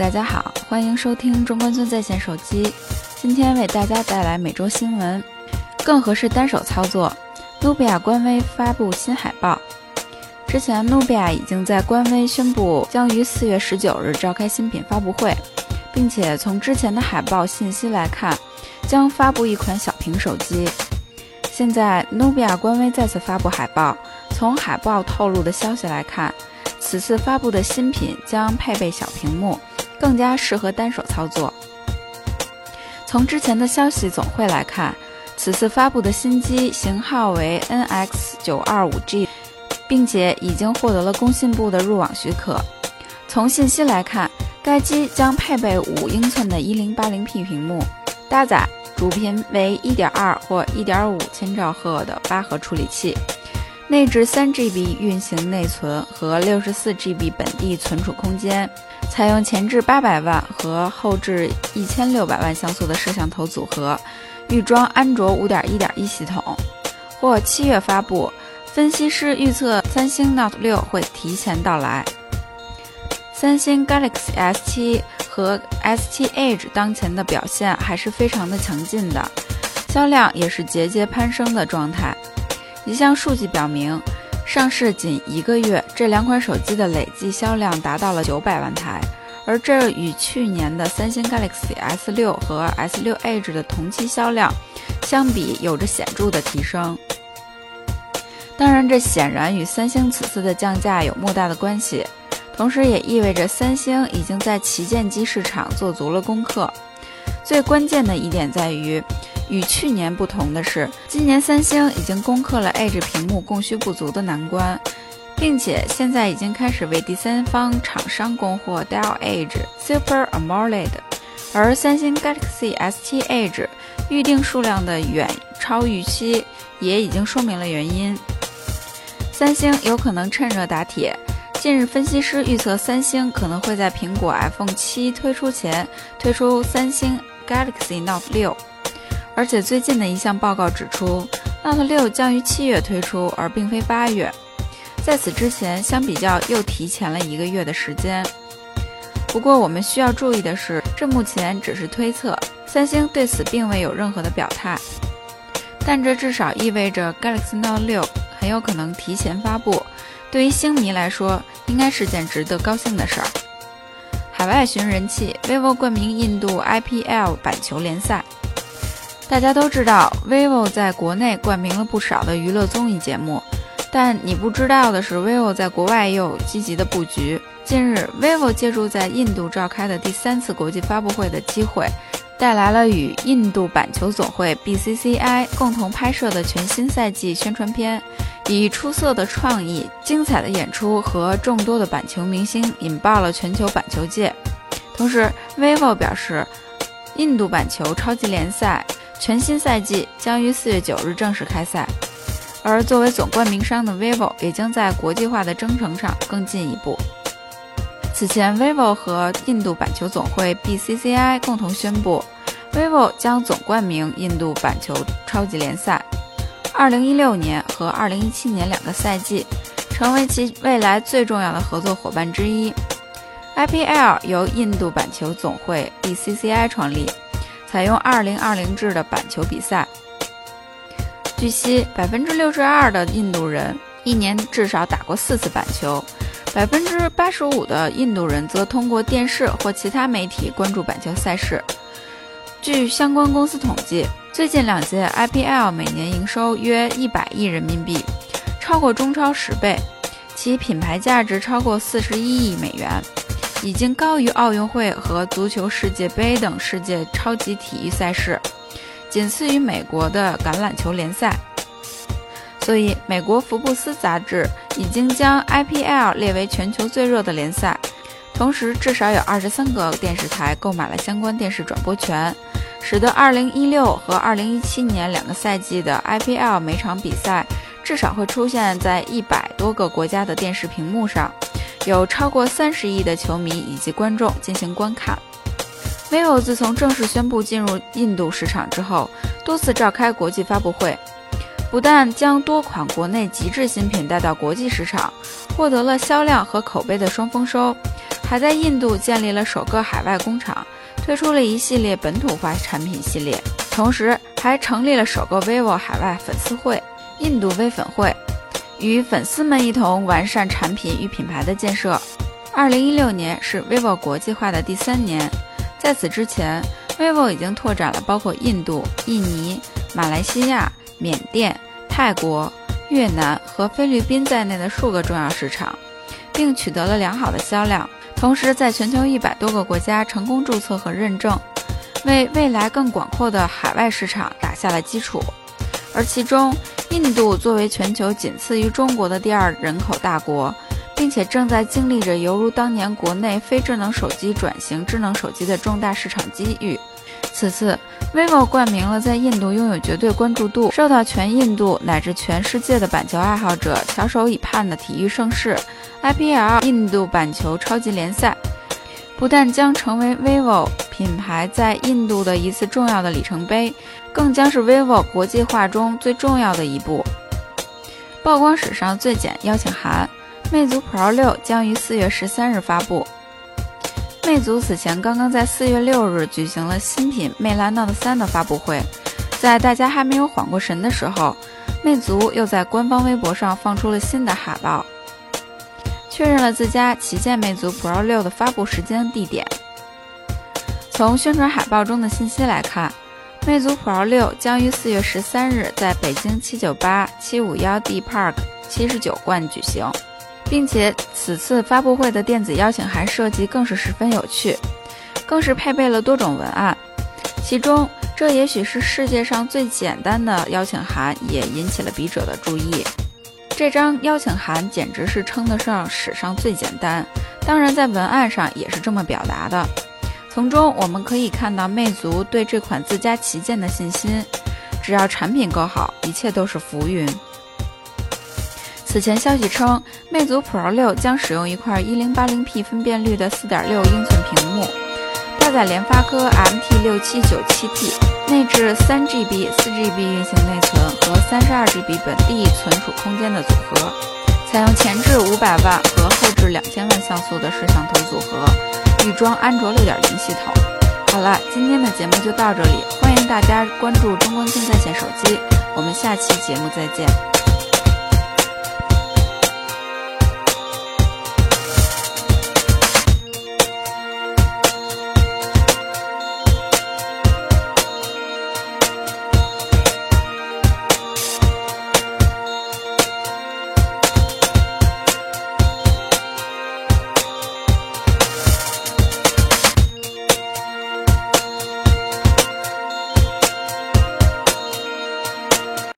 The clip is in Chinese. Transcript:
大家好，欢迎收听中关村在线手机。今天为大家带来每周新闻，更合适单手操作。努比亚官微发布新海报。之前，努比亚已经在官微宣布将于四月十九日召开新品发布会，并且从之前的海报信息来看，将发布一款小屏手机。现在，努比亚官微再次发布海报。从海报透露的消息来看，此次发布的新品将配备小屏幕，更加适合单手操作。从之前的消息总会来看，此次发布的新机型号为 NX 九二五 G，并且已经获得了工信部的入网许可。从信息来看，该机将配备五英寸的 1080P 屏幕，搭载主频为1.2或1.5千兆赫的八核处理器。内置三 GB 运行内存和六十四 GB 本地存储空间，采用前置八百万和后置一千六百万像素的摄像头组合，预装安卓五点一点一系统，或七月发布。分析师预测三星 Note 六会提前到来。三星 Galaxy S7 和 S7 Edge 当前的表现还是非常的强劲的，销量也是节节攀升的状态。一项数据表明，上市仅一个月，这两款手机的累计销量达到了九百万台，而这与去年的三星 Galaxy S 六和 S 六 Edge 的同期销量相比，有着显著的提升。当然，这显然与三星此次的降价有莫大的关系，同时也意味着三星已经在旗舰机市场做足了功课。最关键的一点在于。与去年不同的是，今年三星已经攻克了 Edge 屏幕供需不足的难关，并且现在已经开始为第三方厂商供货 Dell Edge Super AMOLED，而三星 Galaxy S7 Edge 预定数量的远超预期，也已经说明了原因。三星有可能趁热打铁。近日，分析师预测三星可能会在苹果 iPhone 七推出前推出三星 Galaxy Note 六。而且最近的一项报告指出，Note 6将于七月推出，而并非八月。在此之前，相比较又提前了一个月的时间。不过，我们需要注意的是，这目前只是推测，三星对此并未有任何的表态。但这至少意味着 Galaxy Note 6很有可能提前发布。对于星迷来说，应该是件值得高兴的事儿。海外寻人气，vivo 冠名印度 IPL 板球联赛。大家都知道，vivo 在国内冠名了不少的娱乐综艺节目，但你不知道的是，vivo 在国外也有积极的布局。近日，vivo 借助在印度召开的第三次国际发布会的机会，带来了与印度板球总会 BCCI 共同拍摄的全新赛季宣传片，以出色的创意、精彩的演出和众多的板球明星，引爆了全球板球界。同时，vivo 表示，印度板球超级联赛。全新赛季将于四月九日正式开赛，而作为总冠名商的 vivo 也将在国际化的征程上更进一步。此前，vivo 和印度板球总会 BCCI 共同宣布，vivo 将总冠名印度板球超级联赛，二零一六年和二零一七年两个赛季，成为其未来最重要的合作伙伴之一。IPL 由印度板球总会 BCCI 创立。采用二零二零制的板球比赛。据悉，百分之六十二的印度人一年至少打过四次板球，百分之八十五的印度人则通过电视或其他媒体关注板球赛事。据相关公司统计，最近两届 IPL 每年营收约一百亿人民币，超过中超十倍，其品牌价值超过四十一亿美元。已经高于奥运会和足球世界杯等世界超级体育赛事，仅次于美国的橄榄球联赛。所以，美国福布斯杂志已经将 IPL 列为全球最热的联赛。同时，至少有二十三个电视台购买了相关电视转播权，使得二零一六和二零一七年两个赛季的 IPL 每场比赛至少会出现在一百多个国家的电视屏幕上。有超过三十亿的球迷以及观众进行观看。vivo 自从正式宣布进入印度市场之后，多次召开国际发布会，不但将多款国内极致新品带到国际市场，获得了销量和口碑的双丰收，还在印度建立了首个海外工厂，推出了一系列本土化产品系列，同时还成立了首个 vivo 海外粉丝会——印度微粉会，与粉丝们一同完善产品与品牌的建设。二零一六年是 vivo 国际化的第三年，在此之前，vivo 已经拓展了包括印度、印尼、马来西亚、缅甸、泰国、越南和菲律宾在内的数个重要市场，并取得了良好的销量。同时，在全球一百多个国家成功注册和认证，为未来更广阔的海外市场打下了基础。而其中，印度作为全球仅次于中国的第二人口大国，并且正在经历着犹如当年国内非智能手机转型智能手机的重大市场机遇。此次，vivo 冠名了在印度拥有绝对关注度、受到全印度乃至全世界的板球爱好者翘首以盼的体育盛事。IPL 印度板球超级联赛不但将成为 vivo 品牌在印度的一次重要的里程碑，更将是 vivo 国际化中最重要的一步。曝光史上最简邀请函，魅族 Pro 六将于四月十三日发布。魅族此前刚刚在四月六日举行了新品魅蓝 Note 三的发布会，在大家还没有缓过神的时候，魅族又在官方微博上放出了新的海报。确认了自家旗舰魅族 Pro 六的发布时间地点。从宣传海报中的信息来看，魅族 Pro 六将于四月十三日在北京七九八七五幺 D Park 七十九冠举行，并且此次发布会的电子邀请函设计更是十分有趣，更是配备了多种文案。其中，这也许是世界上最简单的邀请函，也引起了笔者的注意。这张邀请函简直是称得上史上最简单，当然在文案上也是这么表达的。从中我们可以看到魅族对这款自家旗舰的信心，只要产品够好，一切都是浮云。此前消息称，魅族 Pro 六将使用一块 1080P 分辨率的4.6英寸屏幕。搭载联发科 MT6797T，内置 3GB、4GB 运行内存和 32GB 本地存储空间的组合，采用前置500万和后置2000万像素的摄像头组合，预装安卓六点零系统。好了，今天的节目就到这里，欢迎大家关注中关村在线手机，我们下期节目再见。